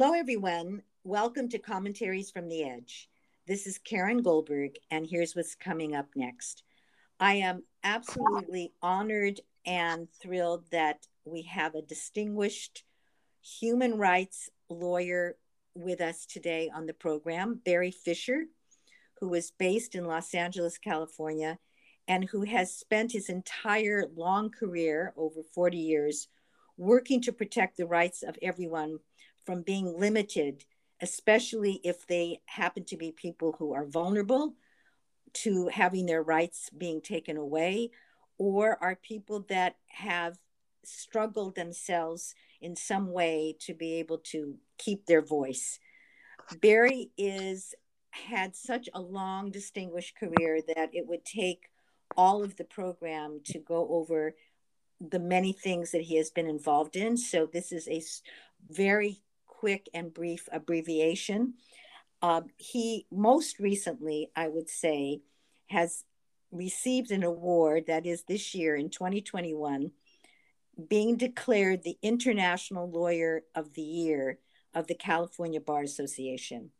Hello, everyone. Welcome to Commentaries from the Edge. This is Karen Goldberg, and here's what's coming up next. I am absolutely honored and thrilled that we have a distinguished human rights lawyer with us today on the program, Barry Fisher, who is based in Los Angeles, California, and who has spent his entire long career, over 40 years, working to protect the rights of everyone from being limited, especially if they happen to be people who are vulnerable to having their rights being taken away, or are people that have struggled themselves in some way to be able to keep their voice. Barry is had such a long distinguished career that it would take all of the program to go over the many things that he has been involved in. So this is a very quick and brief abbreviation. Uh, he most recently, I would say, has received an award that is this year in 2021 being declared the International Lawyer of the Year of the California Bar Association.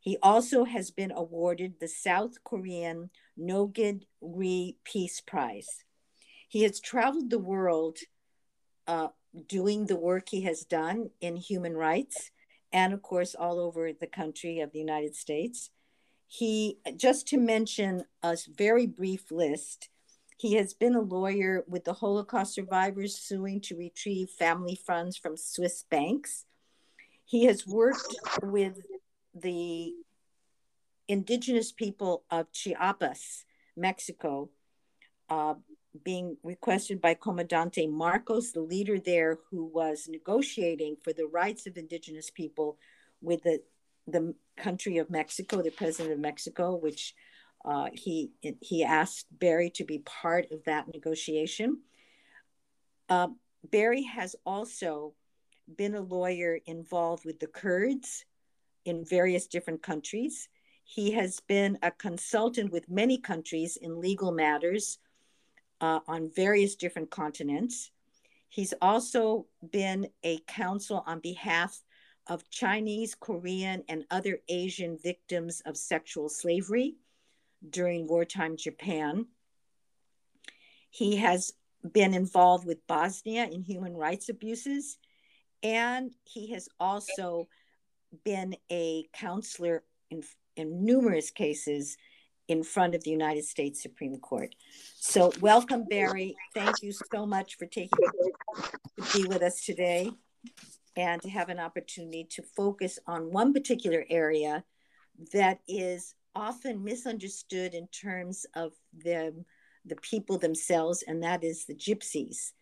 He also has been awarded the South Korean No Gun Ri Peace Prize. He has traveled the world uh, doing the work he has done in human rights and, of course, all over the country of the United States. He, just to mention a very brief list, he has been a lawyer with the Holocaust survivors suing to retrieve family funds from Swiss banks. He has worked with the indigenous people of Chiapas, Mexico, uh, being requested by Comandante Marcos, the leader there who was negotiating for the rights of indigenous people with the, the country of Mexico, the president of Mexico, which uh, he, he asked Barry to be part of that negotiation. Uh, Barry has also been a lawyer involved with the Kurds in various different countries. He has been a consultant with many countries in legal matters uh, on various different continents. He's also been a counsel on behalf of Chinese, Korean, and other Asian victims of sexual slavery during wartime Japan. He has been involved with Bosnia in human rights abuses, and he has also been a counselor in, in numerous cases in front of the United States Supreme Court. So, welcome, Barry. Thank you so much for taking to be with us today and to have an opportunity to focus on one particular area that is often misunderstood in terms of the, the people themselves, and that is the gypsies,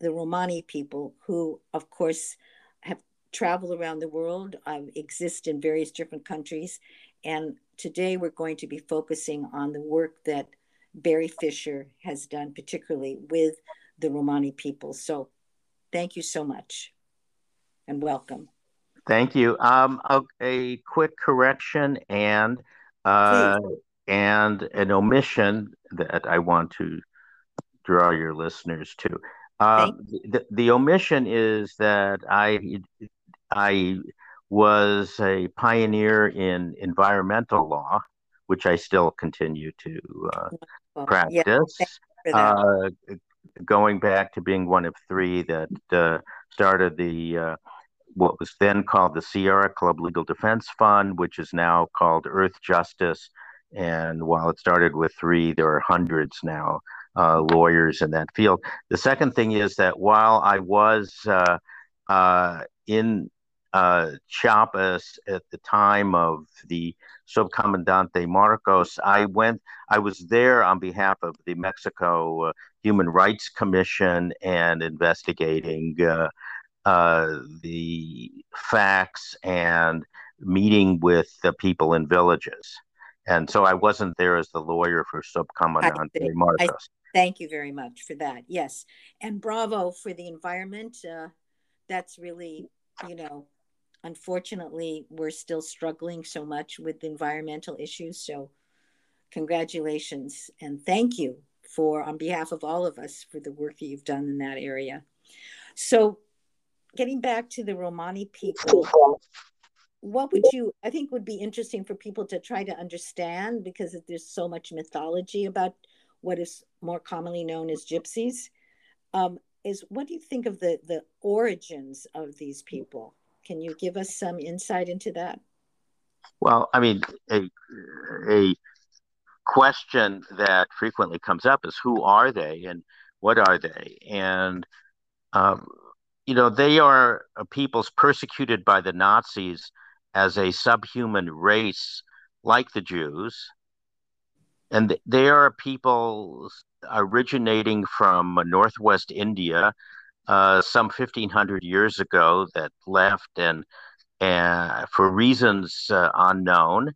the Romani people, who, of course, have traveled around the world, uh, exist in various different countries, and today we're going to be focusing on the work that Barry Fisher has done, particularly with the Romani people. So thank you so much and welcome. Thank you. Um, a, quick correction and uh, and an omission that I want to draw your listeners to. Uh, the, the omission is that I I was a pioneer in environmental law, which I still continue to uh, well, practice. Yeah, uh, going back to being one of three that uh, started the uh, what was then called the Sierra Club Legal Defense Fund, which is now called Earth Justice. And while it started with three, there are hundreds now uh, lawyers in that field. The second thing is that while I was uh, uh, in uh, Chiapas at the time of the Subcomandante Marcos. I went, I was there on behalf of the Mexico uh, Human Rights Commission and investigating uh, uh, the facts and meeting with the people in villages. And so I wasn't there as the lawyer for Subcomandante Marcos. I, thank you very much for that. Yes. And bravo for the environment. Uh, that's really, you know, unfortunately, we're still struggling so much with environmental issues. So, congratulations and thank you for, on behalf of all of us, for the work that you've done in that area. So, getting back to the Romani people, what would you, I think, would be interesting for people to try to understand because there's so much mythology about what is more commonly known as gypsies. Um, is what do you think of the the origins of these people? Can you give us some insight into that? Well, I mean, a a question that frequently comes up is who are they and what are they? And um, you know, they are peoples persecuted by the Nazis as a subhuman race, like the Jews, and they are people originating from northwest India uh, some 1500 years ago that left and, and for reasons uh, unknown,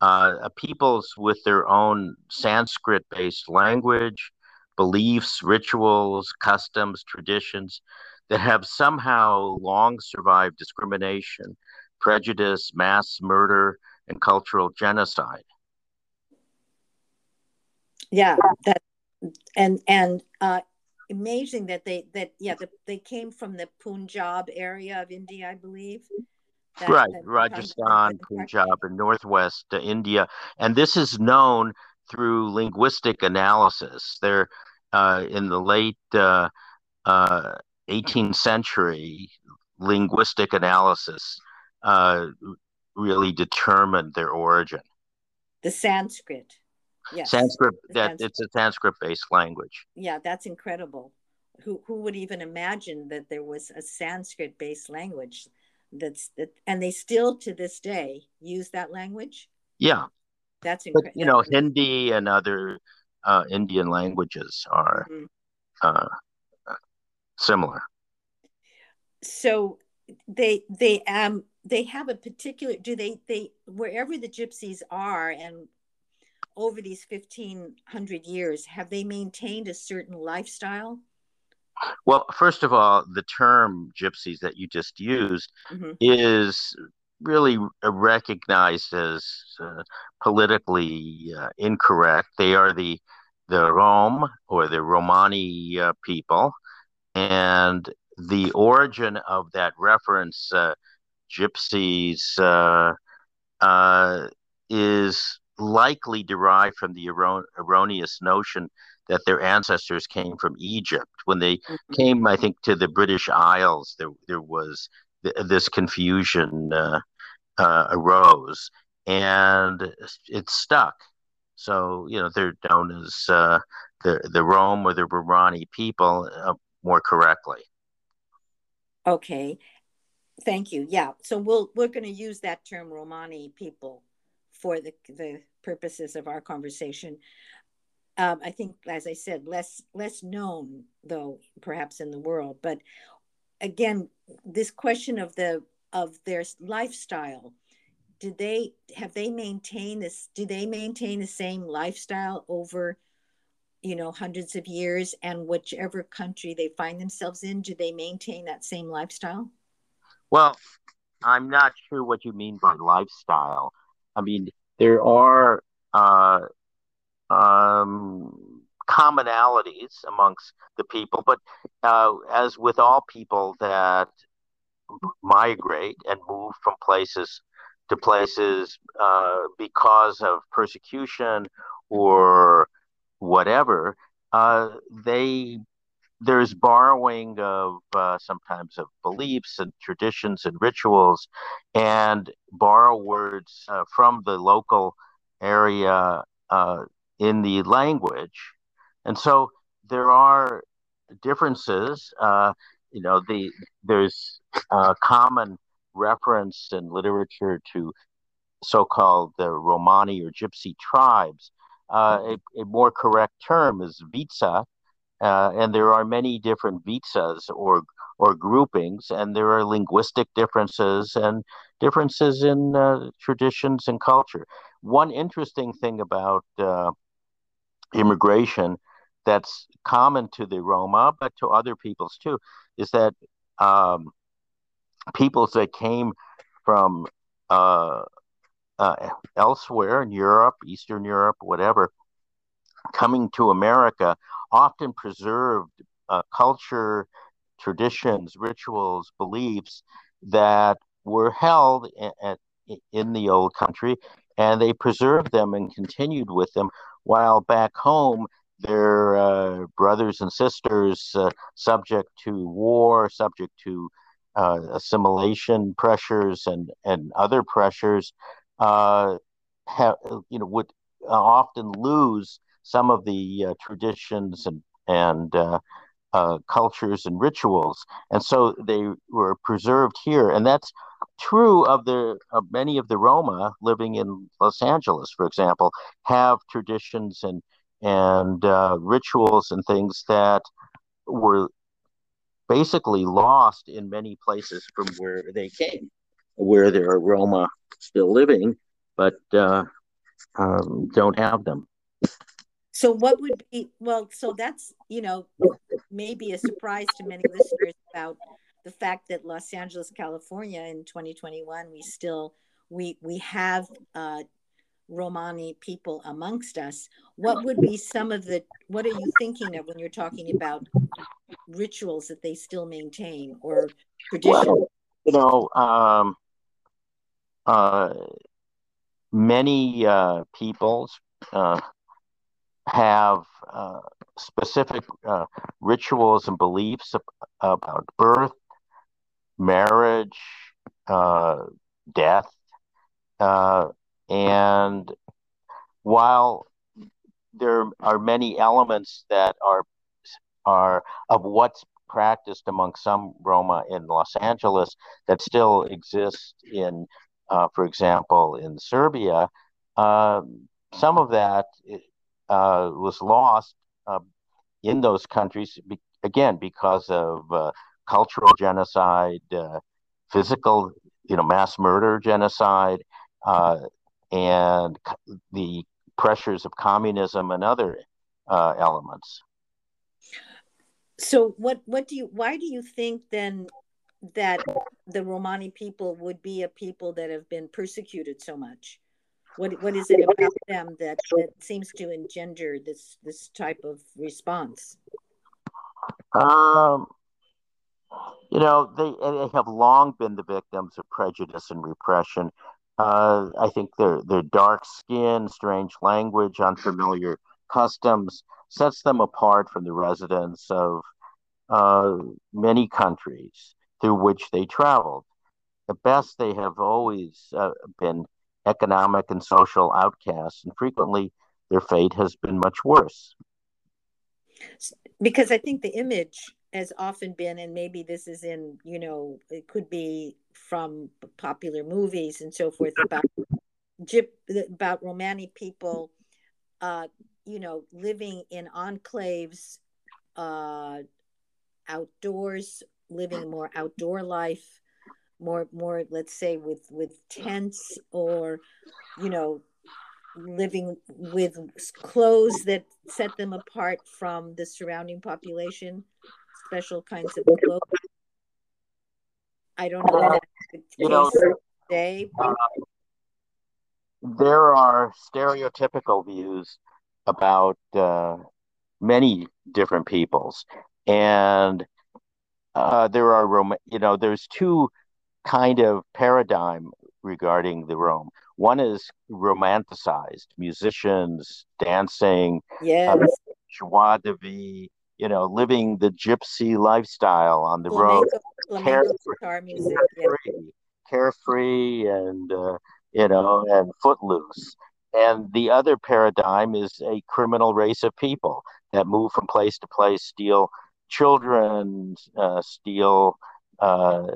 uh, peoples with their own Sanskrit based language, beliefs, rituals, customs, traditions that have somehow long survived discrimination, prejudice, mass murder, and cultural genocide. Yeah, that and and uh, amazing that they that yeah the, they came from the Punjab area of India, I believe. That, right, that Rajasthan, Punjab, and Northwest uh, India, and this is known through linguistic analysis. They're uh, in the late uh, 18th uh, century. Linguistic analysis uh, really determined their origin. The Sanskrit. Yes. Sanskrit that Sanskrit. it's a Sanskrit based language. Yeah, that's incredible. Who who would even imagine that there was a Sanskrit based language that's that and they still to this day use that language? Yeah. That's incredible. You know, Hindi and other uh, Indian languages are mm-hmm. uh, similar. So they they um they have a particular do they they wherever the gypsies are and over these 1500 years have they maintained a certain lifestyle well first of all the term gypsies that you just used mm-hmm. is really recognized as uh, politically uh, incorrect they are the the rom or the romani uh, people and the origin of that reference uh, gypsies uh, uh, is likely derived from the erroneous notion that their ancestors came from Egypt. When they mm-hmm. came, I think, to the British Isles, there, there was th- this confusion uh, uh, arose and it stuck. So, you know, they're known as uh, the, the Rom or the Romani people uh, more correctly. Okay. Thank you. Yeah. So we'll we're going to use that term Romani people for the the purposes of our conversation. Um, I think, as I said, less less known though, perhaps in the world. But again, this question of the of their lifestyle, did they have they maintained this? Do they maintain the same lifestyle over, you know, hundreds of years? And whichever country they find themselves in, do they maintain that same lifestyle? Well, I'm not sure what you mean by lifestyle. I mean, there are uh, um, commonalities amongst the people, but uh, as with all people that migrate and move from places to places uh, because of persecution or whatever, uh, they there's borrowing of uh, sometimes of beliefs and traditions and rituals and borrow words uh, from the local area uh, in the language. And so there are differences uh, you know the there's a common reference in literature to so-called the romani or gypsy tribes. Uh, a, a more correct term is vitsa uh, and there are many different vitsas or or groupings, and there are linguistic differences and differences in uh, traditions and culture. One interesting thing about uh, immigration that's common to the Roma, but to other peoples too, is that um, peoples that came from uh, uh, elsewhere in Europe, Eastern Europe, whatever, coming to America often preserved uh, culture, traditions, rituals, beliefs that were held at, in the old country, and they preserved them and continued with them. While back home, their uh, brothers and sisters, uh, subject to war, subject to uh, assimilation pressures and and other pressures, uh, have you know would often lose some of the uh, traditions and and uh, uh, cultures and rituals, and so they were preserved here. And that's true of the of many of the Roma living in Los Angeles, for example, have traditions and and uh, rituals and things that were basically lost in many places from where they came, where there are Roma still living, but uh, um, don't have them. So, what would be well? So that's you know maybe a surprise to many listeners about the fact that Los Angeles, California, in 2021, we still we we have uh, Romani people amongst us. What would be some of the what are you thinking of when you're talking about rituals that they still maintain or traditions? Well, you know, um, uh, many uh, peoples uh, have uh, specific uh, rituals and beliefs about birth, marriage, uh, death, uh, and while there are many elements that are are of what's practiced among some Roma in Los Angeles that still exist in, uh, for example, in Serbia. Uh, some of that uh, was lost uh, in those countries be- again because of uh, cultural genocide, uh, physical, you know, mass murder, genocide, uh, and the pressures of communism and other elements. So, what what do you? Why do you think then that the Romani people would be a people that have been persecuted so much? What what is it about them that, that seems to engender this this type of response? Um, you know, they they have long been the victims of prejudice and repression. Uh, I think their their dark skin, strange language, unfamiliar customs sets them apart from the residents of uh, many countries through which they traveled. At best, they have always uh, been economic and social outcasts, and frequently their fate has been much worse. Because I think the image has often been, and maybe this is in, you know, it could be from popular movies and so forth about about Romani people, uh, you know, living in enclaves, uh, outdoors, living more outdoor life, more more let's say with with tents or you know living with clothes that set them apart from the surrounding population special kinds of clothes i don't know you know today uh, there are stereotypical views about uh, many different peoples. And uh, there are you know there's two kind of paradigm regarding the Rom. One is romanticized musicians dancing, yes. uh, joie de vie, you know, living the gypsy lifestyle on the flamenco, road, flamenco carefree, music, carefree, yeah. carefree and uh, you know, and footloose. And the other paradigm is a criminal race of people that move from place to place, steal children, uh, steal uh,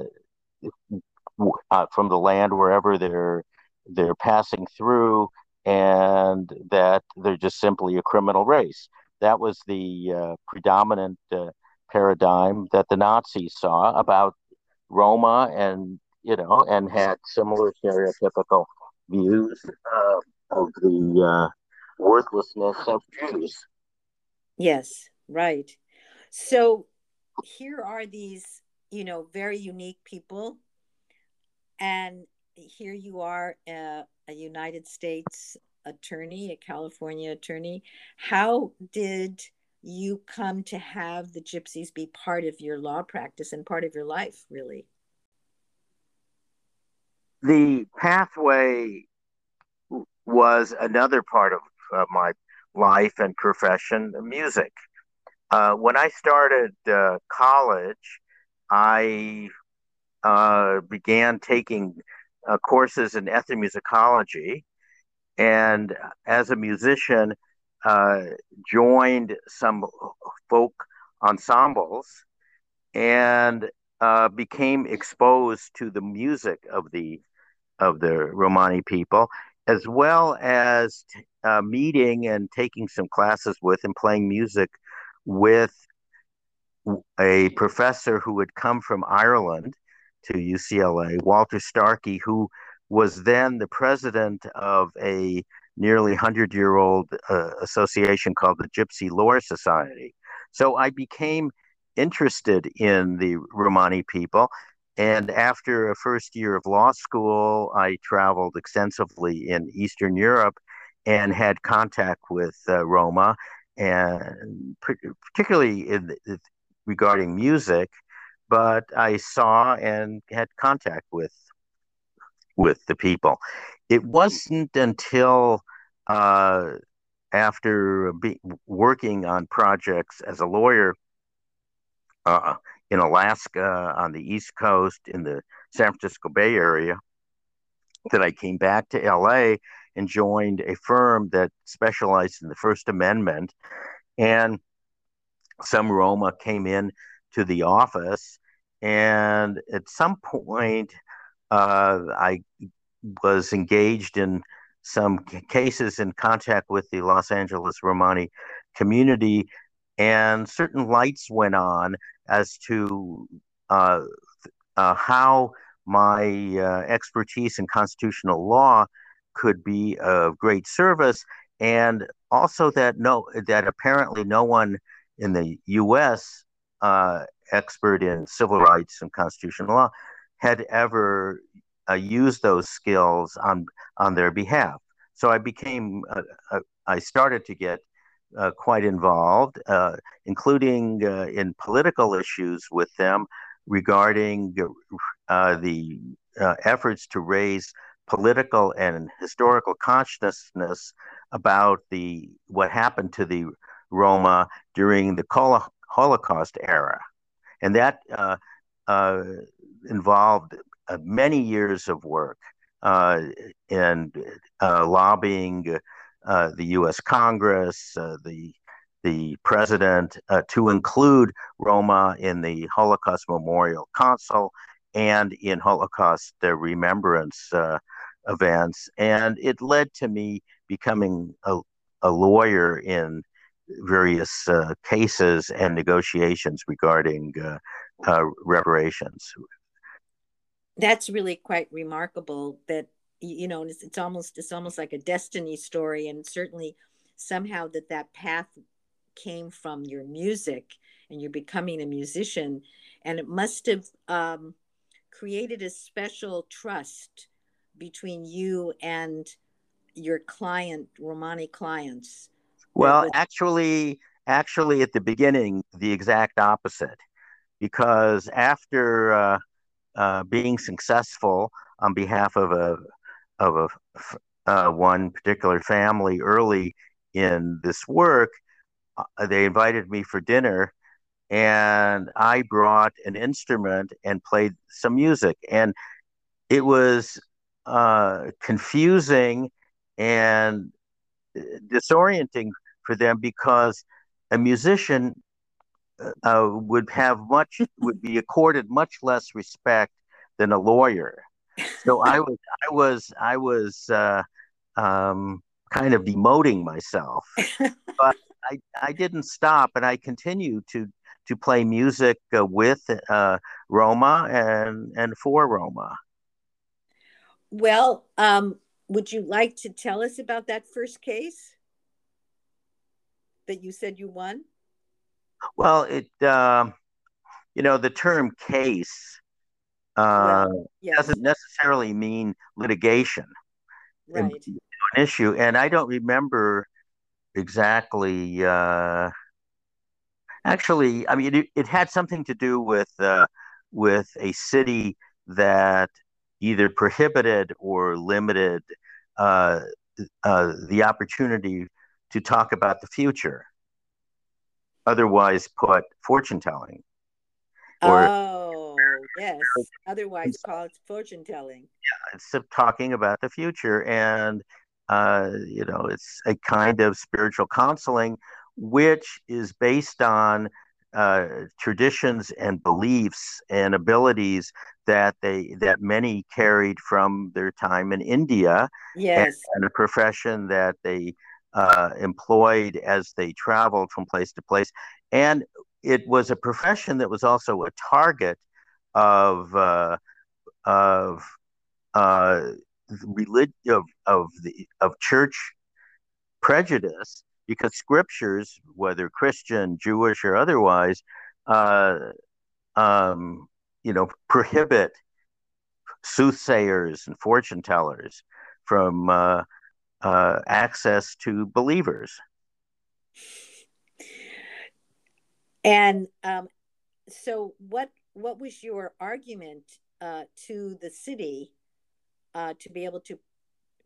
uh, from the land wherever they're they're passing through, and that they're just simply a criminal race. That was the uh, predominant uh, paradigm that the Nazis saw about Roma, and you know, and had similar stereotypical views uh, of the uh, worthlessness of Jews. Yes, right. So here are these, you know, very unique people and here you are, uh, a United States attorney, a California attorney. How did you come to have the gypsies be part of your law practice and part of your life, really? The pathway was another part of uh, my life and profession, music. Uh, when I started uh, college, I uh, began taking uh, courses in ethnomusicology, and as a musician, uh, joined some folk ensembles and uh, became exposed to the music of the of the Romani people, as well as uh, meeting and taking some classes with and playing music with a professor who had come from Ireland to UCLA, Walter Starkie, who was then the president of a nearly 100 year old uh, association called the Gypsy Lore Society. So I became interested in the Romani people. And after a first year of law school, I traveled extensively in Eastern Europe and had contact with uh, Roma, and particularly in, regarding music. But I saw and had contact with with the people. It wasn't until uh, after be, working on projects as a lawyer uh, in Alaska, on the East Coast, in the San Francisco Bay Area, that I came back to LA and joined a firm that specialized in the First Amendment. And some Roma came in to the office. And at some point, uh, I was engaged in some cases in contact with the Los Angeles Romani community, and certain lights went on as to uh, uh, how my uh, expertise in constitutional law could be of great service, and also that no, that apparently no one in the U.S. Uh, expert in civil rights and constitutional law had ever uh, used those skills on on their behalf. So I became, uh, uh, I started to get uh, quite involved, uh, including in political issues with them regarding the efforts to raise political and historical consciousness about the what happened to the Roma during the Holocaust era, and that involved uh, many years of work uh, and uh, lobbying uh, the U.S. Congress, uh, the the president, uh, to include Roma in the Holocaust Memorial Council and in Holocaust remembrance events, and it led to me becoming a, a lawyer in various uh, cases and negotiations regarding uh, uh, reparations. That's really quite remarkable that you know it's, it's almost it's almost like a destiny story and certainly somehow that that path came from your music and you're becoming a musician. And it must have um, created a special trust between you and your client romani clients well actually actually at the beginning the exact opposite. Because after uh, uh, being successful on behalf of a of a uh, one particular family early in this work, uh, they invited me for dinner, and I brought an instrument and played some music, and it was uh, confusing and disorienting for them because a musician uh, would have much would be accorded much less respect than a lawyer. So I was I was I was uh, um, kind of demoting myself, but I I didn't stop, and I continued to to play music uh, with uh, Roma and and for Roma. Well, um, would you like to tell us about that first case that you said you won? Well, it uh, you know the term case uh, well, yes. doesn't necessarily mean litigation. Right. An issue, and I don't remember exactly uh, Actually, I mean, it, it had something to do with uh, with a city that either prohibited or limited uh, uh, the opportunity to talk about the future. Otherwise, put fortune telling. oh, yes. Otherwise, called fortune telling. Yeah, it's talking about the future, and uh, you know, it's a kind of spiritual counseling, which is based on uh, traditions and beliefs and abilities that they that many carried from their time in India. Yes, and, and a profession that they uh, employed as they traveled from place to place, and it was a profession that was also a target of uh, of uh, religion of, of the of church prejudice because scriptures, whether Christian, Jewish, or otherwise, uh, um, you know, prohibit soothsayers and fortune tellers from uh, uh, access to believers. And um, so, what what was your argument uh, to the city uh, to be able to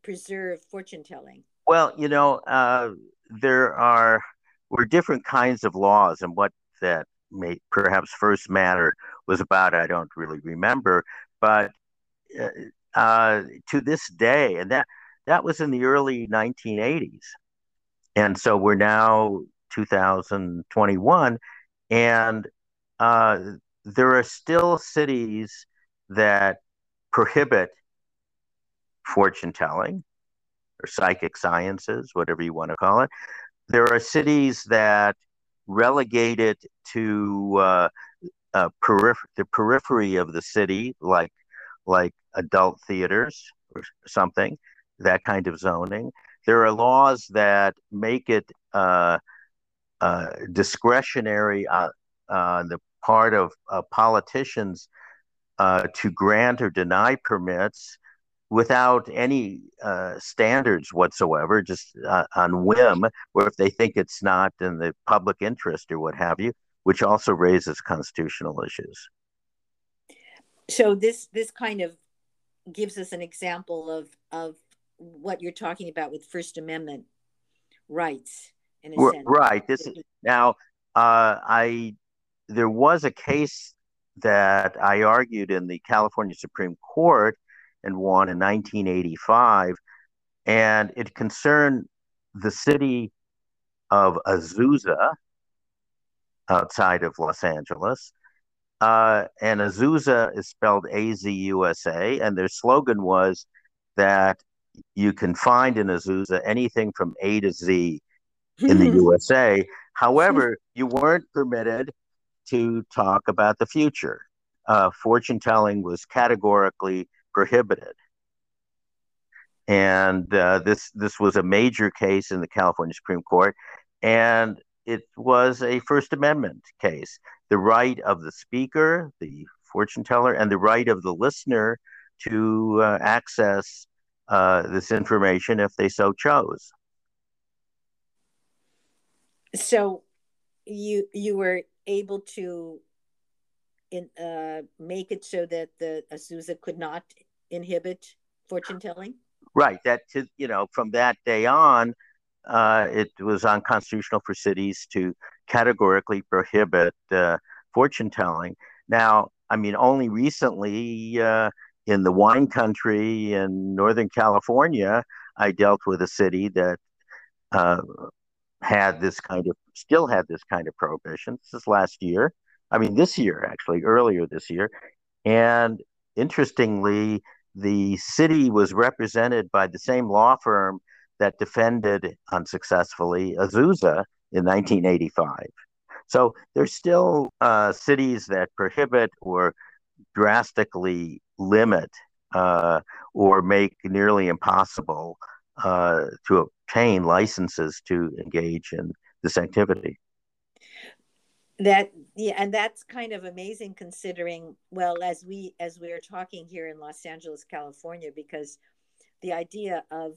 preserve fortune telling? Well, you know, uh, there are were different kinds of laws, and what that may perhaps first matter was about, I don't really remember, but uh, uh, to this day, and that that was in the early 1980s, and so we're now 2021, and uh, there are still cities that prohibit fortune telling or psychic sciences, whatever you want to call it. There are cities that relegate it to uh, uh, the periphery of the city, like like adult theaters or something, that kind of zoning. There are laws that make it uh, uh discretionary on the part of politicians uh, to grant or deny permits without any uh, standards whatsoever, just uh, on whim, or if they think it's not in the public interest or what have you, which also raises constitutional issues. So this this kind of gives us an example of of what you're talking about with First Amendment rights. In a sense. Right. This is, now uh, I there was a case that I argued in the California Supreme Court and won in 1985. And it concerned the city of Azusa outside of Los Angeles. Uh, and Azusa is spelled A Z U S A. And their slogan was that you can find in Azusa anything from A to Z in the USA. However, you weren't permitted to talk about the future. Uh, fortune telling was categorically prohibited. And uh, this this was a major case in the California Supreme Court, and it was a First Amendment case. The right of the speaker, the fortune teller, and the right of the listener to uh, access uh, this information if they so chose. So, you you were able to in, uh, make it so that the Azusa could not inhibit fortune telling? Right. That to, you know, from that day on, uh, it was unconstitutional for cities to categorically prohibit uh, fortune telling. Now, I mean, only recently uh, in the wine country in Northern California, I dealt with a city that uh, had this kind of, still had this kind of prohibition. This is last year. I mean, this year, actually, earlier this year. And interestingly, the city was represented by the same law firm that defended unsuccessfully Azusa in 1985. So there's still uh, cities that prohibit or drastically limit uh, or make nearly impossible uh, to obtain licenses to engage in this activity. That yeah and that's kind of amazing considering well as we as we are talking here in los angeles california because the idea of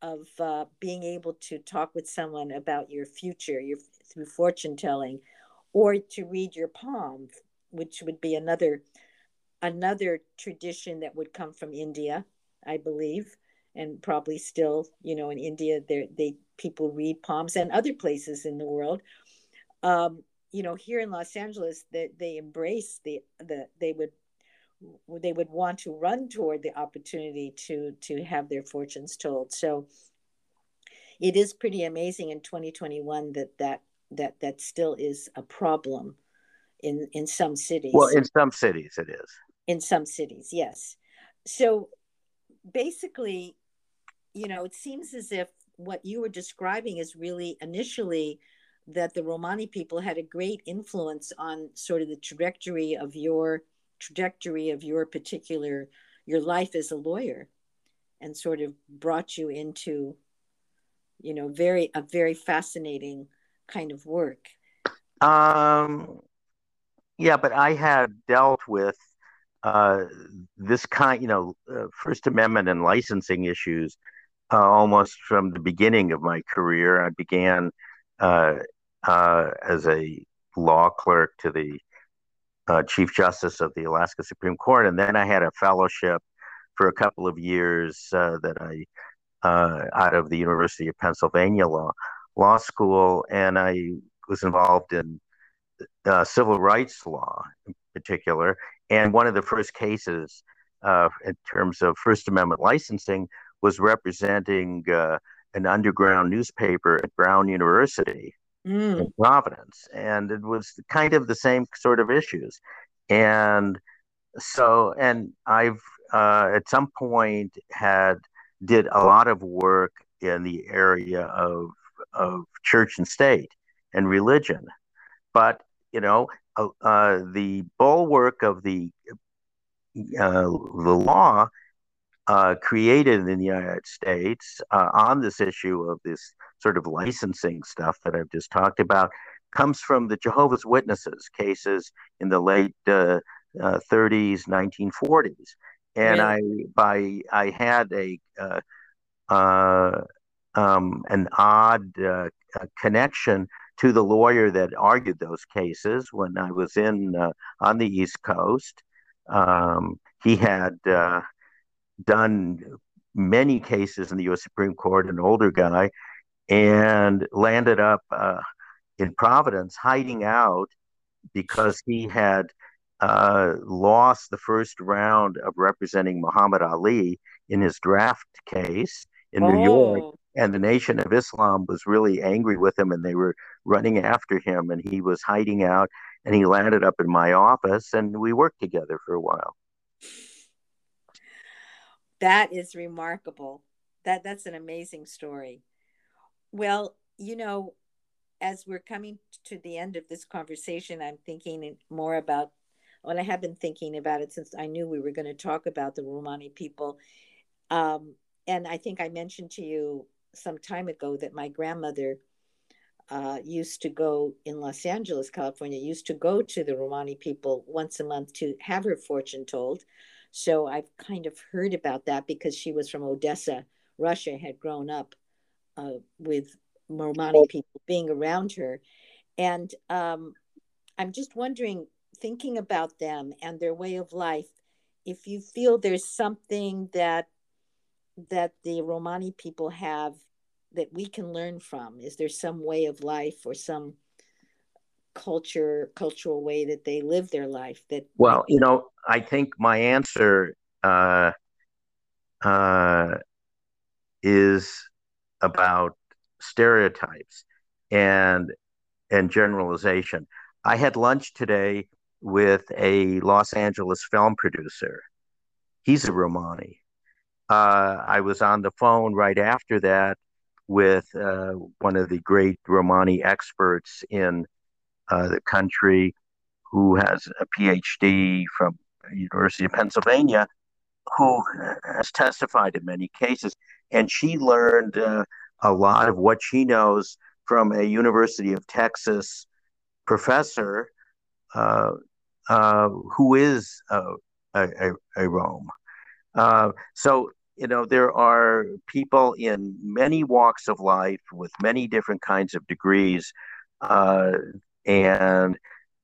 of uh, being able to talk with someone about your future your through fortune telling or to read your palm, which would be another another tradition that would come from India, I believe, and probably still, you know, in India, they people read palms and other places in the world. Um, you know, here in Los Angeles, that they, they embrace the the they would they would want to run toward the opportunity to to have their fortunes told. So it is pretty amazing in 2021 that that that that still is a problem in in some cities. Well, in some cities it is. In some cities, yes. So basically, you know, it seems as if what you were describing is really initially that the Romani people had a great influence on sort of the trajectory of your trajectory of your particular your life as a lawyer and sort of brought you into you know very a very fascinating kind of work um yeah but i had dealt with uh this kind you know uh, first amendment and licensing issues uh, almost from the beginning of my career i began uh, uh as a law clerk to the Chief Justice of the Alaska Supreme Court, and then I had a fellowship for a couple of years that I out of the University of Pennsylvania Law Law School, and I was involved in civil rights law in particular. And one of the first cases uh, in terms of First Amendment licensing was representing uh, an underground newspaper at Brown University mm. in Providence, and it was kind of the same sort of issues. And so, and I've uh, at some point had did a lot of work in the area of of church and state and religion, but you know, uh, uh, the bulwark of the uh, the law uh, created in the United States uh, on this issue of this sort of licensing stuff that I've just talked about comes from the Jehovah's Witnesses cases in the late uh, 30s, 1940s, and really? I by I had a uh, uh, um, an odd uh, connection to the lawyer that argued those cases when I was in on the East Coast. Um, he had done many cases in the U.S. Supreme Court, an older guy, and landed up uh, in Providence, hiding out because he had uh, lost the first round of representing Muhammad Ali in his draft case in oh. New York. And the Nation of Islam was really angry with him and they were running after him. And he was hiding out and he landed up in my office and we worked together for a while. That is remarkable. That that's an amazing story. Well, you know, as we're coming to the end of this conversation, I'm thinking more about well, I have been thinking about it since I knew we were going to talk about the Romani people. Um, and I think I mentioned to you some time ago that my grandmother uh, used to go in Los Angeles, California, used to go to the Romani people once a month to have her fortune told. So I've kind of heard about that because she was from Odessa, Russia, had grown up uh, with Romani people being around her. And um, I'm just wondering, thinking about them and their way of life, if you feel there's something that that the Romani people have that we can learn from, is there some way of life or some culture cultural way that they live their life that well you know i think my answer uh, uh, is about stereotypes and and generalization. I had lunch today with a los angeles film producer. He's a romani uh, i was on the phone right after that with uh, one of the great romani experts in uh, the country who has a PhD from University of Pennsylvania, who has testified in many cases, and she learned uh, a lot of what she knows from a University of Texas professor uh, uh, who is a, a, a Rom. Uh, so you know there are people in many walks of life with many different kinds of degrees uh, and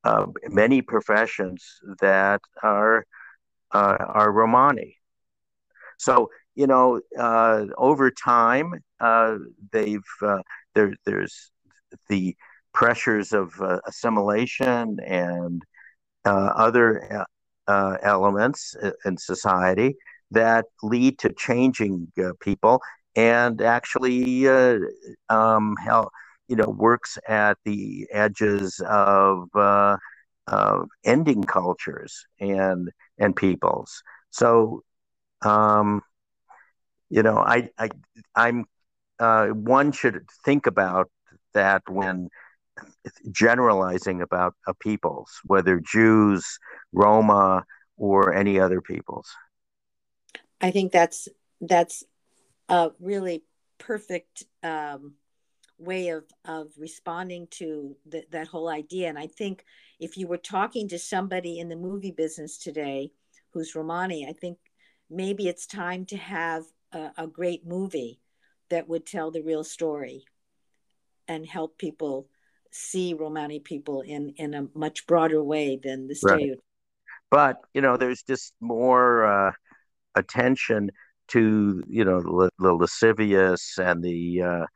uh, many professions that are uh, are Romani. So you know, uh, over time, uh, they've uh, there, there's the pressures of assimilation and other elements in society that lead to changing people and actually um, how you know works at the edges of uh, of ending cultures and and peoples. So, um, you know, I I I'm uh, one should think about that when generalizing about a peoples, whether Jews, Roma, or any other peoples. I think that's that's a really perfect um, way of of responding to the, that whole idea. And I think if you were talking to somebody in the movie business today who's Romani, I think maybe it's time to have a, a great movie that would tell the real story and help people see Romani people in in a much broader way than the stereotype. Right. But you know, there's just more uh, attention to you know the, the lascivious and the uh,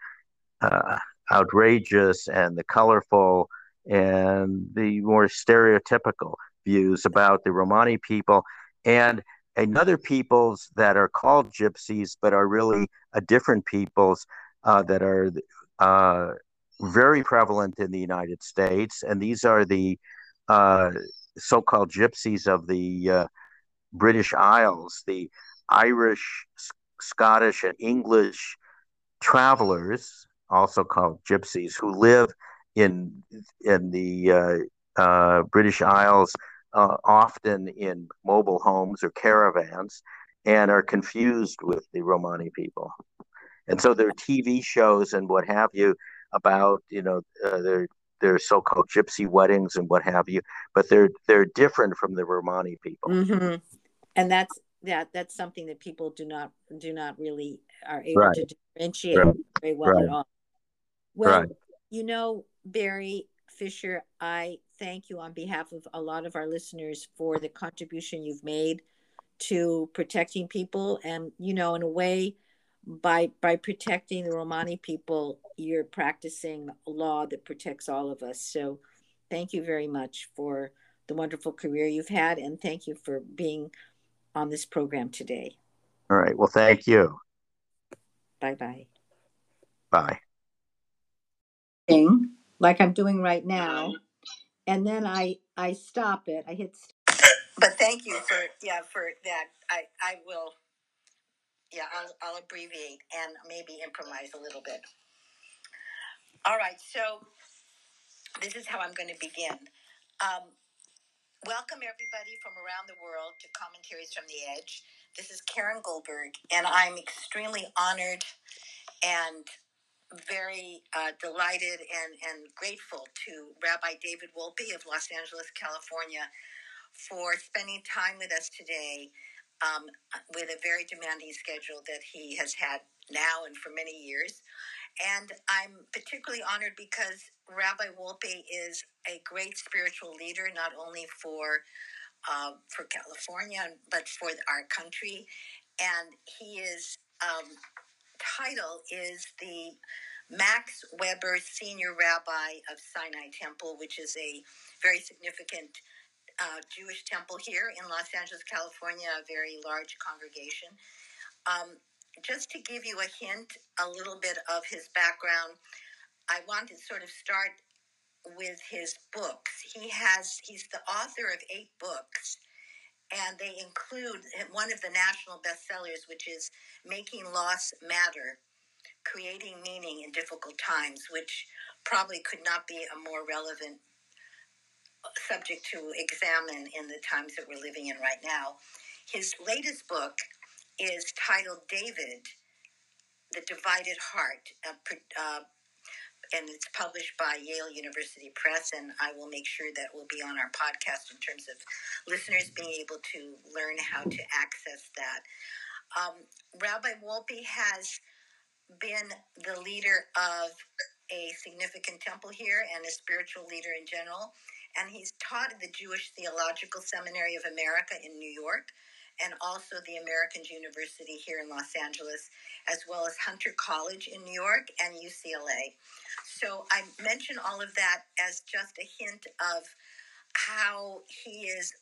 uh, outrageous and the colorful and the more stereotypical views about the Romani people and another peoples that are called gypsies but are really a different peoples uh, that are uh, very prevalent in the United States. And these are the uh, so-called gypsies of the uh, British Isles the Irish Scottish and English travelers also called gypsies, who live in in the uh, uh, British Isles, uh, often in mobile homes or caravans, and are confused with the Romani people. And so there are TV shows and what have you about you know uh, their their so-called gypsy weddings and what have you, but they're they're different from the Romani people. Mm-hmm. And that's that that's something that people do not do not really are able right. to differentiate right. very well right. at all. Well, right. you know, Barry Fisher, I thank you on behalf of a lot of our listeners for the contribution you've made to protecting people. And, you know, in a way, by by protecting the Romani people, you're practicing a law that protects all of us. So thank you very much for the wonderful career you've had and thank you for being on this program today. All right. Well, thank you. Bye-bye. Bye like I'm doing right now, and then I I stop it. I hit. St- but thank you for yeah for that. I I will. Yeah, I'll, I'll abbreviate and maybe improvise a little bit. All right, so this is how I'm going to begin. Um, welcome everybody from around the world to Commentaries from the Edge. This is Karen Goldberg, and I'm extremely honored and very uh, delighted and, and grateful to Rabbi David Wolpe of Los Angeles, California, for spending time with us today um, with a very demanding schedule that he has had now and for many years. And I'm particularly honored because Rabbi Wolpe is a great spiritual leader, not only for uh, for California but for our country. And he is um, title is the Max Webb Senior Rabbi of Sinai Temple, which is a very significant uh, Jewish temple here in Los Angeles, California, a very large congregation. Um, just to give you a hint, a little bit of his background, I want to sort of start with his books. He has he's the author of eight books and they include one of the national bestsellers, which is Making Loss Matter Creating Meaning in Difficult Times, which probably could not be a more relevant subject to examine in the times that we're living in right now. His latest book is titled David, The Divided Heart. Uh, uh, and it's published by Yale University Press, and I will make sure that will be on our podcast in terms of listeners being able to learn how to access that. Um, Rabbi Wolpe has been the leader of a significant temple here and a spiritual leader in general. And he's taught at the Jewish Theological Seminary of America in New York and also the American University here in Los Angeles, as well as Hunter College in New York and UCLA. So I mention all of that as just a hint of how he is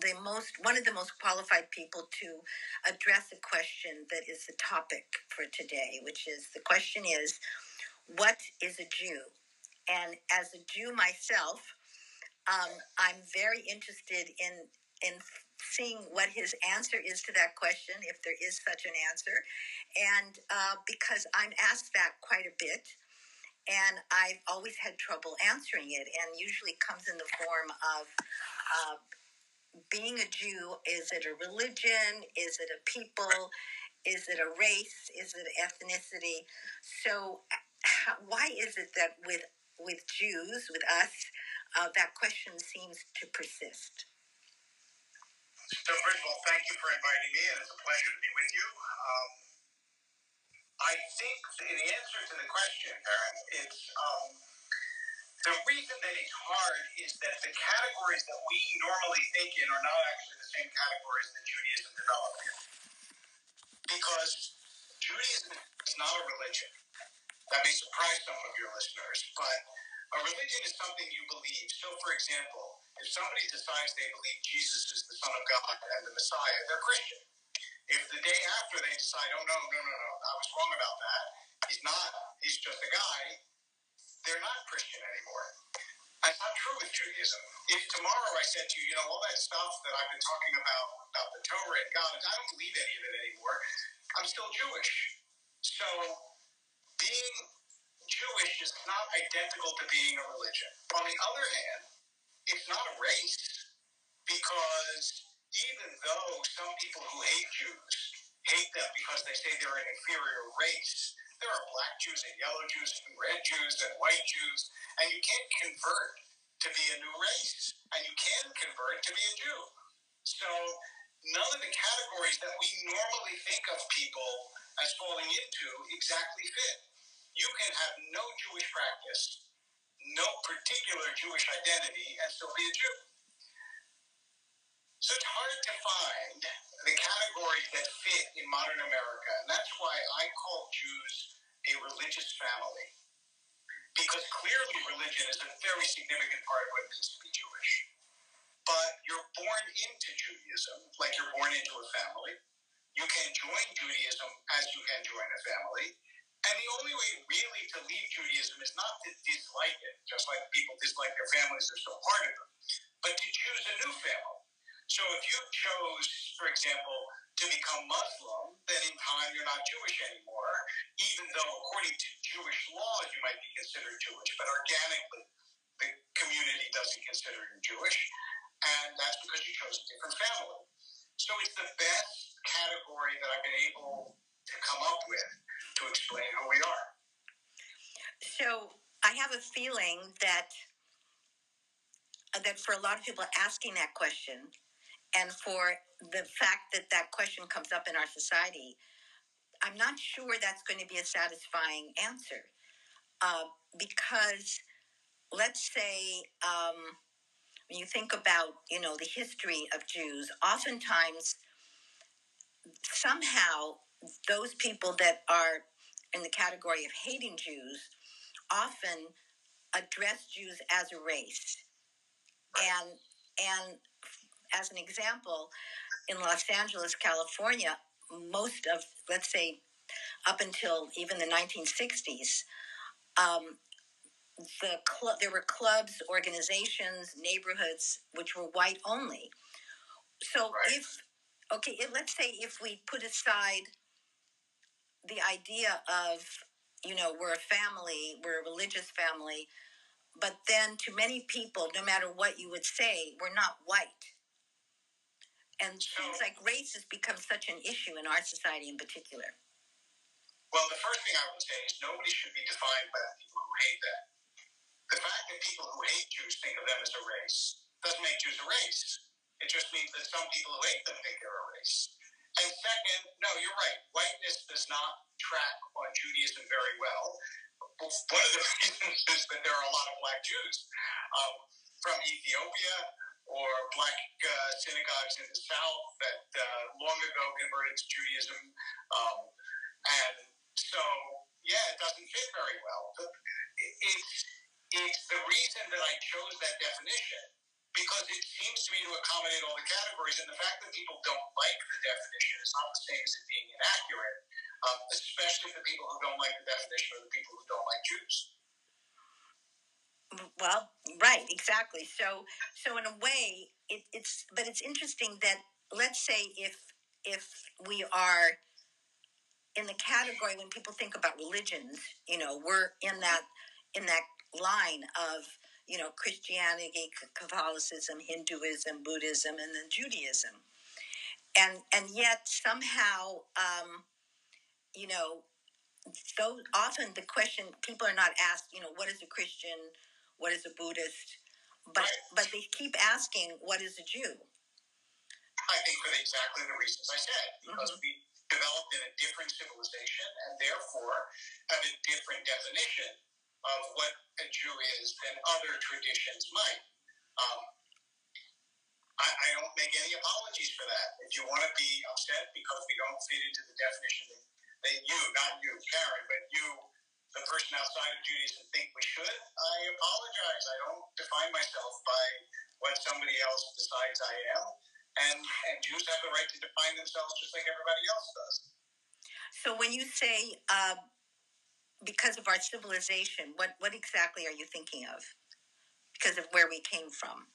the most one of the most qualified people to address a question that is the topic for today, which is the question is what is a Jew? And as a Jew myself, um, I'm very interested in in seeing what his answer is to that question, if there is such an answer, and uh, because I'm asked that quite a bit, and I've always had trouble answering it, and usually comes in the form of. Uh, being a Jew, is it a religion? Is it a people? Is it a race? Is it ethnicity? So why is it that with with Jews, with us, uh, that question seems to persist? So, first of all, thank you for inviting me, and it's a pleasure to be with you. Um, I think the answer to the question, Karen, it's um, the reason that it's hard is that the categories that we normally think in are not actually the same categories that Judaism developed. Because Judaism is not a religion. That may surprise some of your listeners, but a religion is something you believe. So, for example, if somebody decides they believe Jesus is the Son of God and the Messiah, they're Christian. If the day after they decide, oh, no, no, no, no, I was wrong about that, he's not, he's just a guy, they're not Christian anymore. That's not true with Judaism. If tomorrow I said to you, you know, all that stuff that I've been talking about, about the Torah and God, I don't believe any of it anymore, I'm still Jewish. So, being Jewish is not identical to being a religion. On the other hand, it's not a race because even though some people who hate Jews hate them because they say they're an inferior race, there are black Jews and yellow Jews and red Jews and white Jews, and you can't convert to be a new race, and you can convert to be a Jew. So none of the categories that we normally think of people as falling into exactly fit. You can have no Jewish practice, no particular Jewish identity, and still be a Jew. So it's hard to find the categories that fit in modern America, and that's why I call Jews a religious family. Because clearly religion is a very significant part of what it means to be Jewish. But you're born into Judaism like you're born into a family. You can join Judaism as you can join a family. And the only way really to leave Judaism is not to dislike it, just like people dislike their families, they're still part of them, but to choose a new family. So if you chose, for example, to become Muslim, then in time you're not Jewish anymore, even though according to Jewish law you might be considered Jewish, but organically the community doesn't consider you Jewish, and that's because you chose a different family. So it's the best category that I've been able to come up with to explain who we are. So I have a feeling that that for a lot of people asking that question, and for the fact that that question comes up in our society, I'm not sure that's going to be a satisfying answer. Uh, because let's say um, when you think about you know the history of Jews, oftentimes somehow those people that are in the category of hating Jews often address Jews as a race, and and as an example, in Los Angeles, California, most of, let's say, up until even the 1960s, um, the cl- there were clubs, organizations, neighborhoods which were white only. So right. if okay, if, let's say if we put aside the idea of you know we're a family, we're a religious family, but then to many people, no matter what you would say, we're not white and things like race has become such an issue in our society in particular. Well, the first thing I would say is nobody should be defined by the people who hate them. The fact that people who hate Jews think of them as a race doesn't make Jews a race. It just means that some people who hate them think they're a race. And second, no, you're right. Whiteness does not track on Judaism very well. one of the reasons is that there are a lot of black Jews um, from Ethiopia or black uh, synagogues in the South that uh, long ago converted to Judaism. Um, and so, yeah, it doesn't fit very well. It's, it's the reason that I chose that definition because it seems to me to accommodate all the categories. And the fact that people don't like the definition is not the same as it being inaccurate, um, especially for people who don't like the definition or the people who don't like Jews. Well, right, exactly. So, so in a way, it, it's but it's interesting that let's say if if we are in the category when people think about religions, you know, we're in that in that line of you know Christianity, Catholicism, Hinduism, Buddhism, and then Judaism, and and yet somehow, um, you know, so often the question people are not asked, you know, what is a Christian what is a Buddhist, but but they keep asking, what is a Jew? I think for exactly the reasons I said, because mm-hmm. we developed in a different civilization and therefore have a different definition of what a Jew is than other traditions might. Um, I, I, don't make any apologies for that. If you want to be upset because we don't fit into the definition that, that you, not you, Karen, but you the person outside of Judaism think we should, I apologize. I don't define myself by what somebody else decides I am. And, and Jews have the right to define themselves just like everybody else does. So when you say uh, because of our civilization, what, what exactly are you thinking of? Because of where we came from?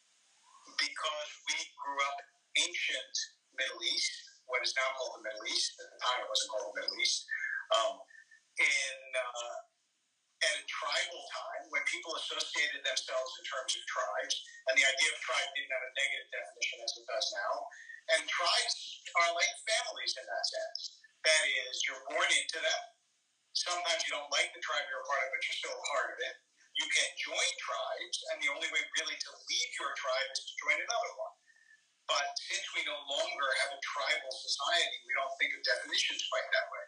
Because we grew up ancient Middle East, what is now called the Middle East. At the time, it wasn't called the Middle East. Um, in uh, at a tribal time when people associated themselves in terms of tribes, and the idea of tribe didn't have a negative definition as it does now. And tribes are like families in that sense. That is, you're born into them. Sometimes you don't like the tribe you're a part of, but you're still a part of it. You can join tribes, and the only way really to leave your tribe is to join another one. But since we no longer have a tribal society, we don't think of definitions quite that way.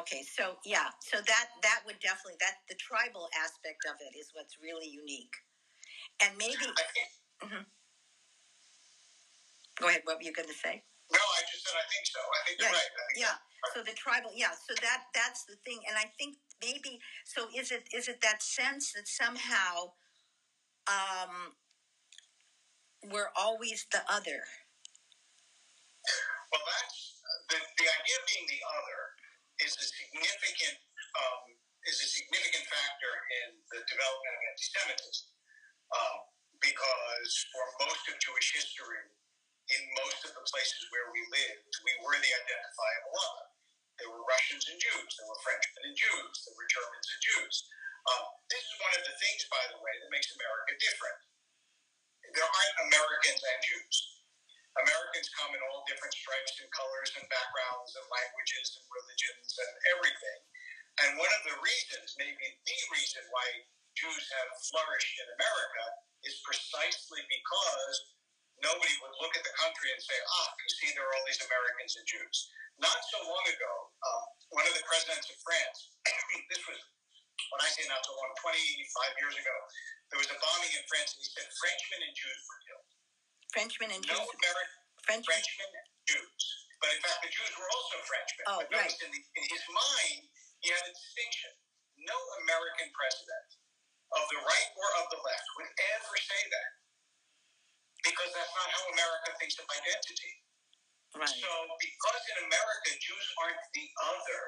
Okay, so yeah, so that that would definitely that the tribal aspect of it is what's really unique, and maybe. Mm-hmm. Go ahead. What were you going to say? No, I just said I think so. I think yeah, you're right. yeah. So the tribal, yeah. So that that's the thing, and I think maybe so. Is it is it that sense that somehow, um, we're always the other? Well, that's the the idea of being the other is a significant um, is a significant factor in the development of anti-Semitism, um, because for most of Jewish history, in most of the places where we lived, we were the identifiable other. There were Russians and Jews, there were Frenchmen and Jews, there were Germans and Jews. Um, this is one of the things, by the way, that makes America different. There aren't Americans and Jews. Americans come in all different stripes and colors and backgrounds and languages and religions and everything. And one of the reasons, maybe the reason why Jews have flourished in America is precisely because nobody would look at the country and say, ah, you see, there are all these Americans and Jews. Not so long ago, um, one of the presidents of France, this was, when I say not so long, 25 years ago, there was a bombing in France, and he said Frenchmen and Jews were killed. Frenchmen and Jews. No American Frenchmen. Frenchmen and Jews. But in fact, the Jews were also Frenchmen. Oh, but right. In, the, in his mind, he had a distinction. No American president of the right or of the left would ever say that. Because that's not how America thinks of identity. Right. So, because in America Jews aren't the other,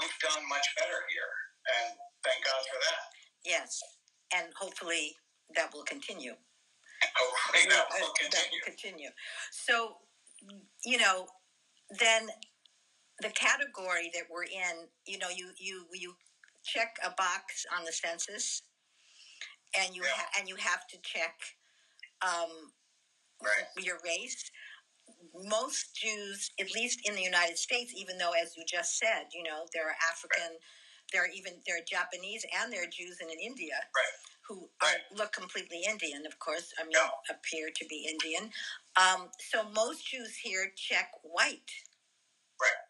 we've done much better here. And thank God for that. Yes. And hopefully that will continue. Hopefully that will continue. That will continue. So, you know, then the category that we're in, you know, you you you check a box on the census, and you yeah. ha- and you have to check um, right. your race. Most Jews, at least in the United States, even though, as you just said, you know, there are African, right. there are even there are Japanese and there are Jews in, in India. Right who right. look completely Indian, of course, I mean, yeah. appear to be Indian. Um, so most Jews here check white. Right.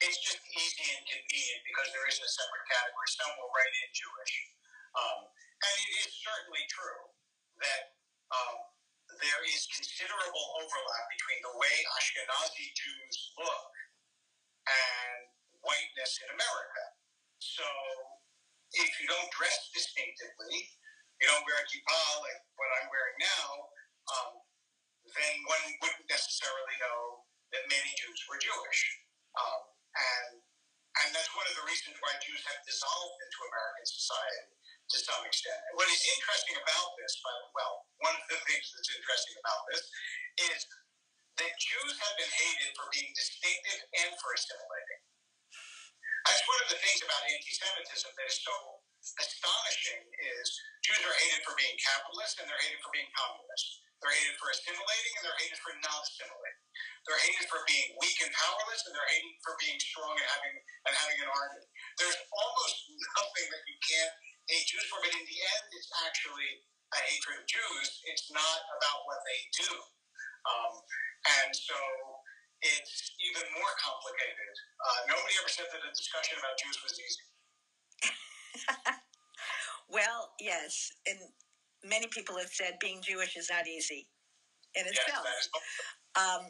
it's just easy and convenient because there isn't a separate category. Some will write in Jewish. Um, and it is certainly true that um, there is considerable overlap between the way Ashkenazi Jews look and whiteness in America. So if you don't dress distinctively, you don't wear a kippah like what I'm wearing now, um, then one wouldn't necessarily know that many Jews were Jewish. Um, and and that's one of the reasons why Jews have dissolved into American society to some extent. What is interesting about this, well, one of the things that's interesting about this is that Jews have been hated for being distinctive and for assimilating. That's one of the things about anti-Semitism that is so astonishing is Jews are hated for being capitalist and they're hated for being communist. They're hated for assimilating and they're hated for not assimilating. They're hated for being weak and powerless, and they're hated for being strong and having and having an army. There's almost nothing that you can't hate Jews for, but in the end, it's actually a hatred of Jews. It's not about what they do, um, and so it's even more complicated. Uh, nobody ever said that a discussion about Jews was easy. well, yes, and many people have said being Jewish is not easy in itself. Yes, um,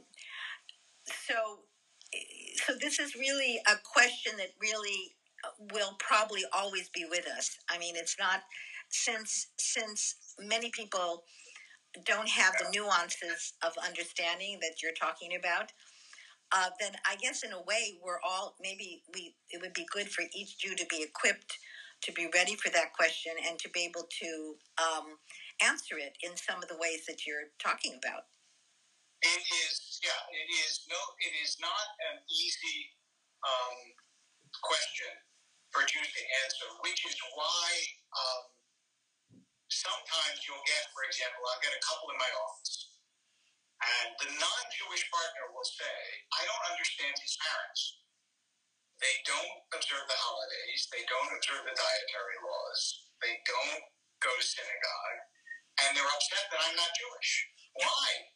so, so this is really a question that really will probably always be with us. I mean, it's not since since many people don't have the nuances of understanding that you're talking about. Uh, then I guess in a way we're all maybe we it would be good for each Jew to be equipped to be ready for that question and to be able to um, answer it in some of the ways that you're talking about. It is, yeah, it is no, it is not an easy um, question for Jews to answer, which is why um, sometimes you'll get, for example, I've got a couple in my office, and the non-Jewish partner will say, "I don't understand his parents. They don't observe the holidays. They don't observe the dietary laws. They don't go to synagogue, and they're upset that I'm not Jewish. Why?"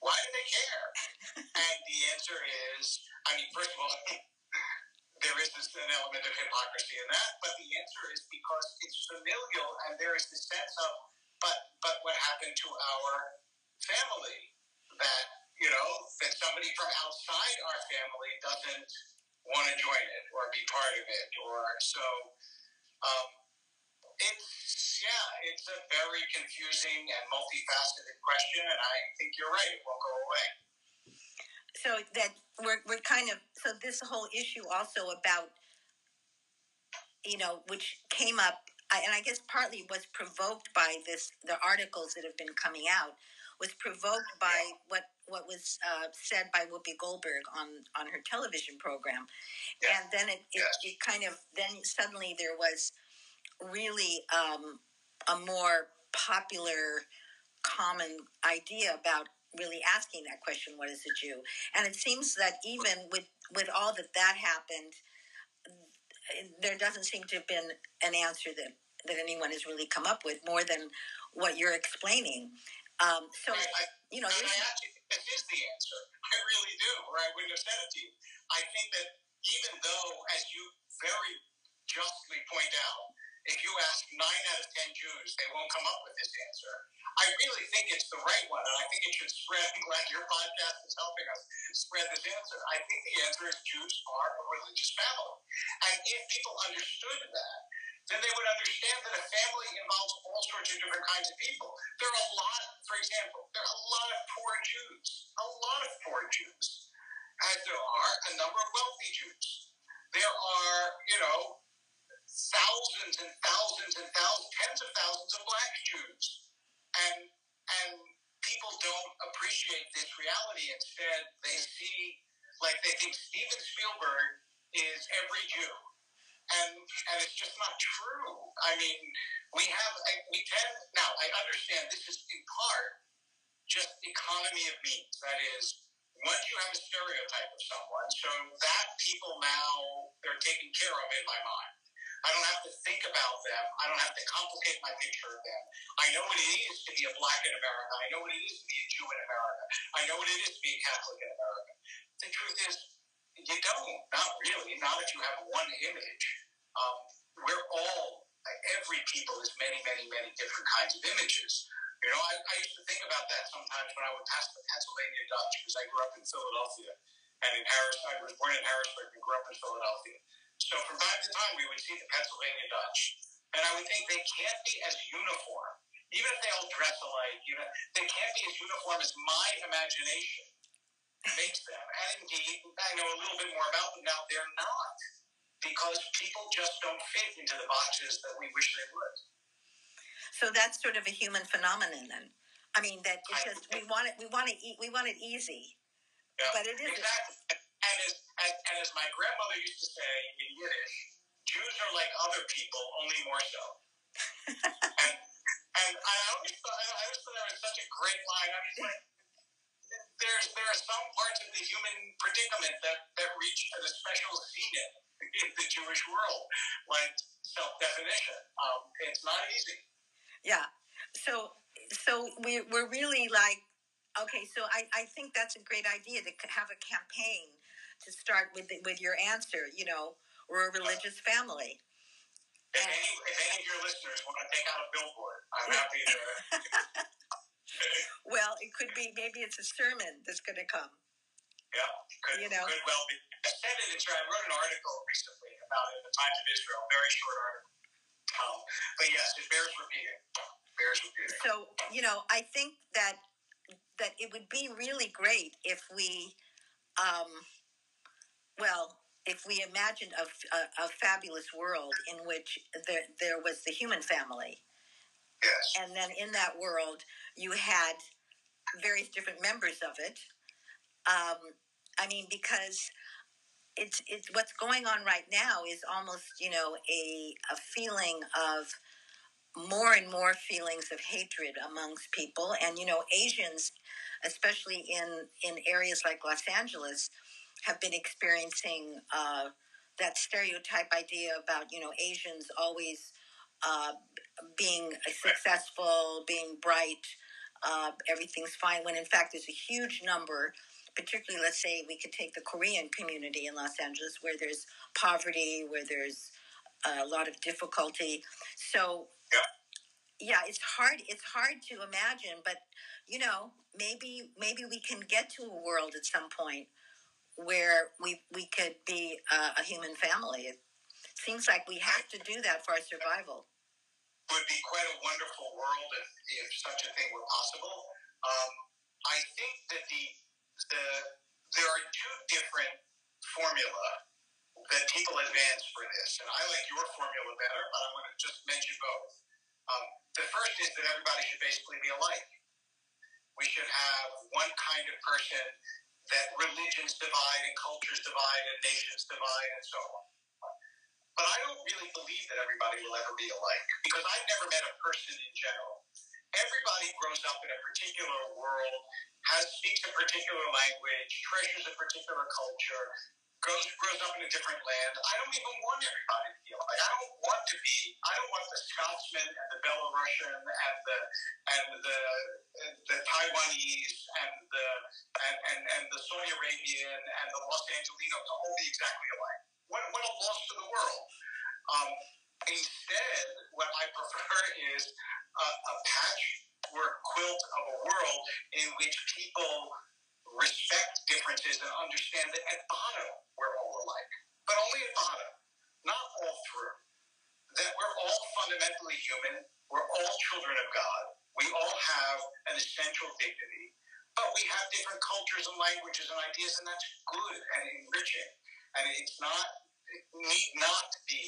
Why do they care? and the answer is, I mean, first of all, there is an element of hypocrisy in that, but the answer is because it's familial and there is this sense of, but but what happened to our family that you know that somebody from outside our family doesn't want to join it or be part of it or so um, it's yeah, it's a very confusing and multifaceted question, and I think you're right; it won't go away. So that we're we're kind of so this whole issue also about you know which came up, and I guess partly was provoked by this the articles that have been coming out was provoked by what what was uh, said by Whoopi Goldberg on on her television program, yeah. and then it, it, yes. it kind of then suddenly there was really um, a more popular, common idea about really asking that question what is a jew? And it seems that even with with all that that happened there doesn't seem to have been an answer that that anyone has really come up with more than what you're explaining. Um, so I, I, you know I actually, this is the answer. I really do or i wouldn't have said it to you. I think that even though as you very justly point out if you ask nine out of ten Jews, they won't come up with this answer. I really think it's the right one, and I think it should spread. I'm glad your podcast is helping us spread this answer. I think the answer is Jews are a religious family. And if people understood that, then they would understand that a family involves all sorts of different kinds of people. There are a lot, for example, there are a lot of poor Jews, a lot of poor Jews, as there are a number of wealthy Jews. There are, you know, thousands and thousands and thousands, tens of thousands of black Jews. And, and people don't appreciate this reality. Instead, they see, like, they think Steven Spielberg is every Jew. And, and it's just not true. I mean, we have, we can, now I understand this is in part just economy of means. That is, once you have a stereotype of someone, so that people now, they're taken care of in my mind. I don't have to think about them. I don't have to complicate my picture of them. I know what it is to be a black in America. I know what it is to be a Jew in America. I know what it is to be a Catholic in America. The truth is, you don't, not really, not if you have one image. Um, we're all, every people is many, many, many different kinds of images. You know, I, I used to think about that sometimes when I would pass the Pennsylvania Dutch because I grew up in Philadelphia and in Harris. I was born in Harrisburg and grew up in Philadelphia. So from time to time, we would see the Pennsylvania Dutch, and I would think they can't be as uniform, even if they all dress alike. You know, they can't be as uniform as my imagination makes them. And indeed, I know a little bit more about them now. They're not because people just don't fit into the boxes that we wish they would. So that's sort of a human phenomenon, then. I mean, that it's just we want it. We want it. We want it easy, Yeah, but it isn't. Exactly. And as, and, and as my grandmother used to say in Yiddish, Jews are like other people, only more so. and, and I always thought, I always thought that was such a great line. I mean, like, there's there are some parts of the human predicament that, that reach a special zenith in the Jewish world, like self definition. Um, it's not easy. Yeah. So so we we're really like okay. So I I think that's a great idea to have a campaign to start with the, with your answer. You know, we're a religious family. If any, if any of your listeners want to take out a billboard, I'm happy to. Well, it could be maybe it's a sermon that's going to come. Yeah, could, You know. could well be. I said it I wrote an article recently about it in the Times of Israel, very short article. Um, but yes, it bears repeating. Bears repeating. So you know, I think that that it would be really great if we, um, well, if we imagined a, a, a fabulous world in which there there was the human family, Yes. and then in that world you had various different members of it. Um, I mean, because it's it's what's going on right now is almost you know a a feeling of more and more feelings of hatred amongst people, and you know Asians, especially in in areas like Los Angeles, have been experiencing uh, that stereotype idea about you know Asians always uh, being successful, being bright, uh, everything's fine. When in fact, there's a huge number, particularly let's say we could take the Korean community in Los Angeles, where there's poverty, where there's a lot of difficulty. So, yeah, it's hard. It's hard to imagine, but you know, maybe maybe we can get to a world at some point where we we could be a, a human family. It seems like we have to do that for our survival. It would be quite a wonderful world if, if such a thing were possible. Um, I think that the, the there are two different formula that people advance for this, and I like your formula better, but I'm going to just mention both. Um, the first is that everybody should basically be alike. We should have one kind of person that religions divide and cultures divide and nations divide and so on. But I don't really believe that everybody will ever be alike because I've never met a person in general. Everybody grows up in a particular world, has speaks a particular language, treasures a particular culture, goes grows up in a different land. I don't even want everybody to feel like I don't want to be. I don't want the Scotsman and the Belarusian and the and the the Taiwanese and the and, and, and the Saudi Arabian and the Los Angelino to all be exactly alike. What, what a loss to the world. Um, instead, what I prefer is a, a patchwork quilt of a world in which people respect differences and understand that at bottom we're all alike, but only at bottom, not all through. That we're all fundamentally human, we're all children of God, we all have an essential dignity, but we have different cultures and languages and ideas, and that's good and enriching. And it's not, it need not be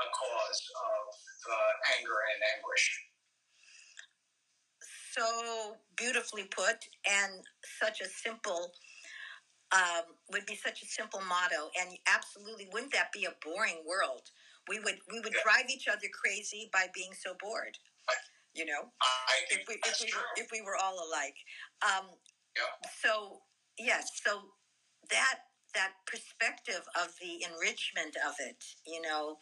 a cause of uh, anger and anguish. So beautifully put and such a simple um, would be such a simple motto and absolutely wouldn't that be a boring world we would we would Yeah. drive each other crazy by being so bored you know I if we if we were, if we were all alike um, Yeah. so yes so that that perspective of the enrichment of it you know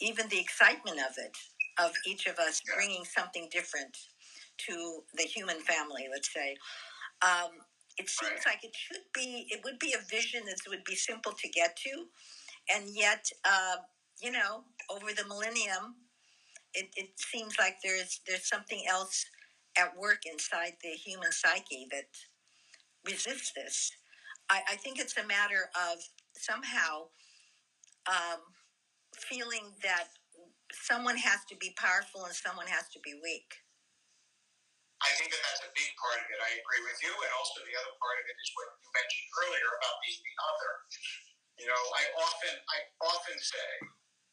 even the excitement of it of each of us Yeah. bringing something different to the human family let's say um, it seems like it should be, it would be a vision that would be simple to get to. And yet, uh, you know, over the millennium, it, it seems like there's there's something else at work inside the human psyche that resists this. I, I think it's a matter of somehow um, feeling that someone has to be powerful and someone has to be weak. I think that that's a big part of it. I agree with you. And also, the other part of it is what you mentioned earlier about being the other. You know, I often, I often say,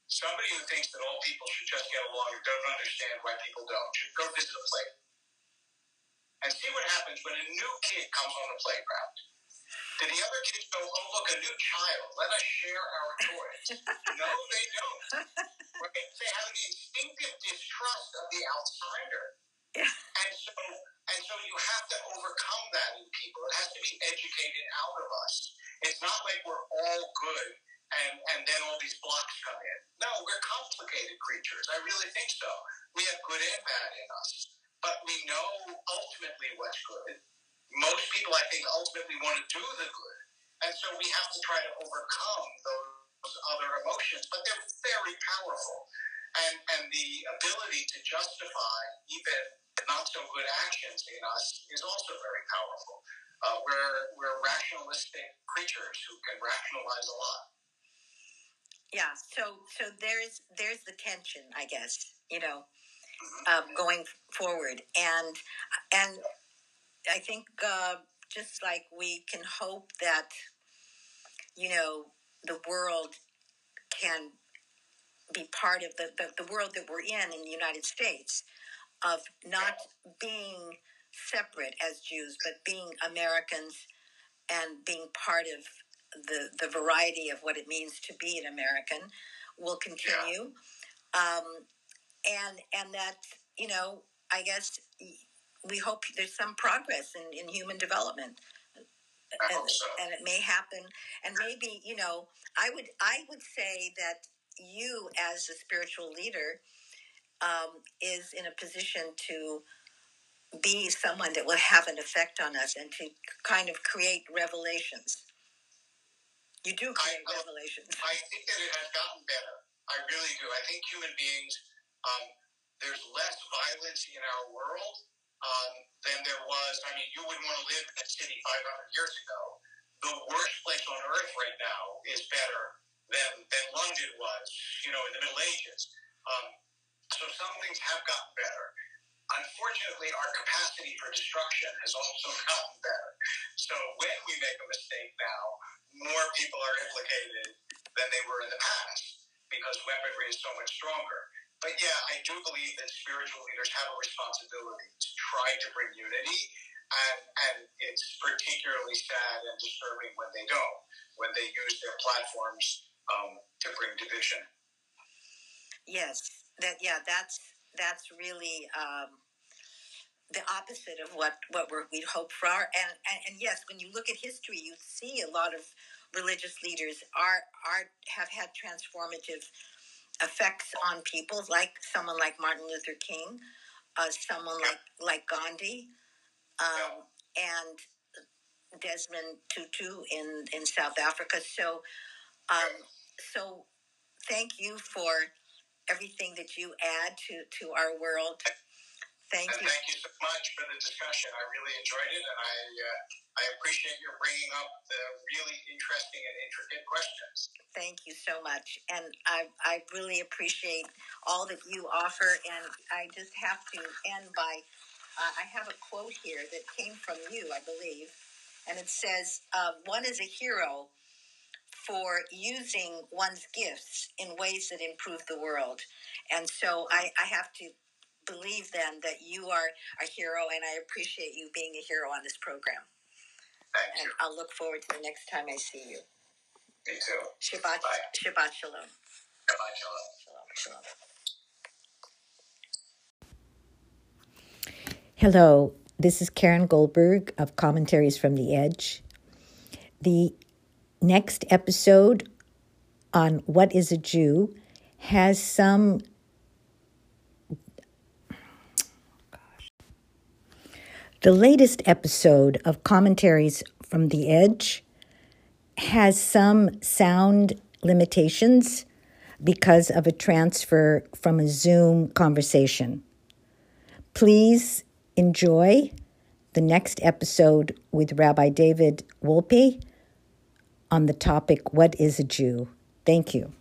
somebody who thinks that all people should just get along and don't understand why people don't should go visit a play and see what happens when a new kid comes on the playground. Do the other kids go, oh, look, a new child, let us share our toys? no, they don't. Right? They have an instinctive distrust of the outsider. Yeah. And so and so you have to overcome that in people. It has to be educated out of us. It's not like we're all good and, and then all these blocks come in. No, we're complicated creatures. I really think so. We have good and bad in us. But we know ultimately what's good. Most people, I think, ultimately want to do the good. And so we have to try to overcome those other emotions, but they're very powerful. And, and the ability to justify even not so good actions in us is also very powerful. Uh, we're, we're rationalistic creatures who can rationalize a lot. Yeah, so so there's there's the tension, I guess, you know, mm-hmm. um, going forward, and and I think uh, just like we can hope that you know the world can be part of the, the, the world that we're in in the United States of not being separate as Jews, but being Americans and being part of the, the variety of what it means to be an American will continue. Um, and, and that, you know, I guess we hope there's some progress in, in human development. And, so. and it may happen and maybe you know i would i would say that you as a spiritual leader um, is in a position to be someone that will have an effect on us and to kind of create revelations. You do create I, revelations. I think that it has gotten better. I really do. I think human beings, um, there's less violence in our world um, than there was. I mean, you wouldn't want to live in a city 500 years ago. The worst place on earth right now is better than, than London was, you know, in the Middle Ages. Um, so some things have gotten better. Unfortunately, our capacity for destruction has also gotten better. So when we make a mistake now, more people are implicated than they were in the past because weaponry is so much stronger. But yeah, I do believe that spiritual leaders have a responsibility to try to bring unity, and, and it's particularly sad and disturbing when they don't, when they use their platforms um, to bring division. Yes, that yeah that's that's really um, the opposite of what what we'd hope for. Our and, and and yes when you look at history you see a lot of religious leaders are are have had transformative effects on people like someone like Martin Luther King uh, someone like like Gandhi um, and Desmond Tutu in in South Africa. So um, so thank you for everything that you add to, to our world. Thank and you. Thank you so much for the discussion. I really enjoyed it, and I uh, I appreciate your bringing up the really interesting and intricate questions. Thank you so much, and I I really appreciate all that you offer. And I just have to end by uh, I have a quote here that came from you, I believe, and it says, uh, "One is a hero." For using one's gifts in ways that improve the world. And so I, I have to believe then that you are a hero, and I appreciate you being a hero on this program. Thank and you. I'll look forward to the next time I see you. Me too. Shabbat, Bye. Shabbat shalom. Shabbat shalom. Shalom, shalom. Hello, this is Karen Goldberg of Commentaries from the Edge. The next episode on What is a Jew has some The latest episode of Commentaries from the Edge has some sound limitations because of a transfer from a Zoom conversation. Please enjoy the next episode with Rabbi David Wolpe on the topic What is a Jew? Thank you.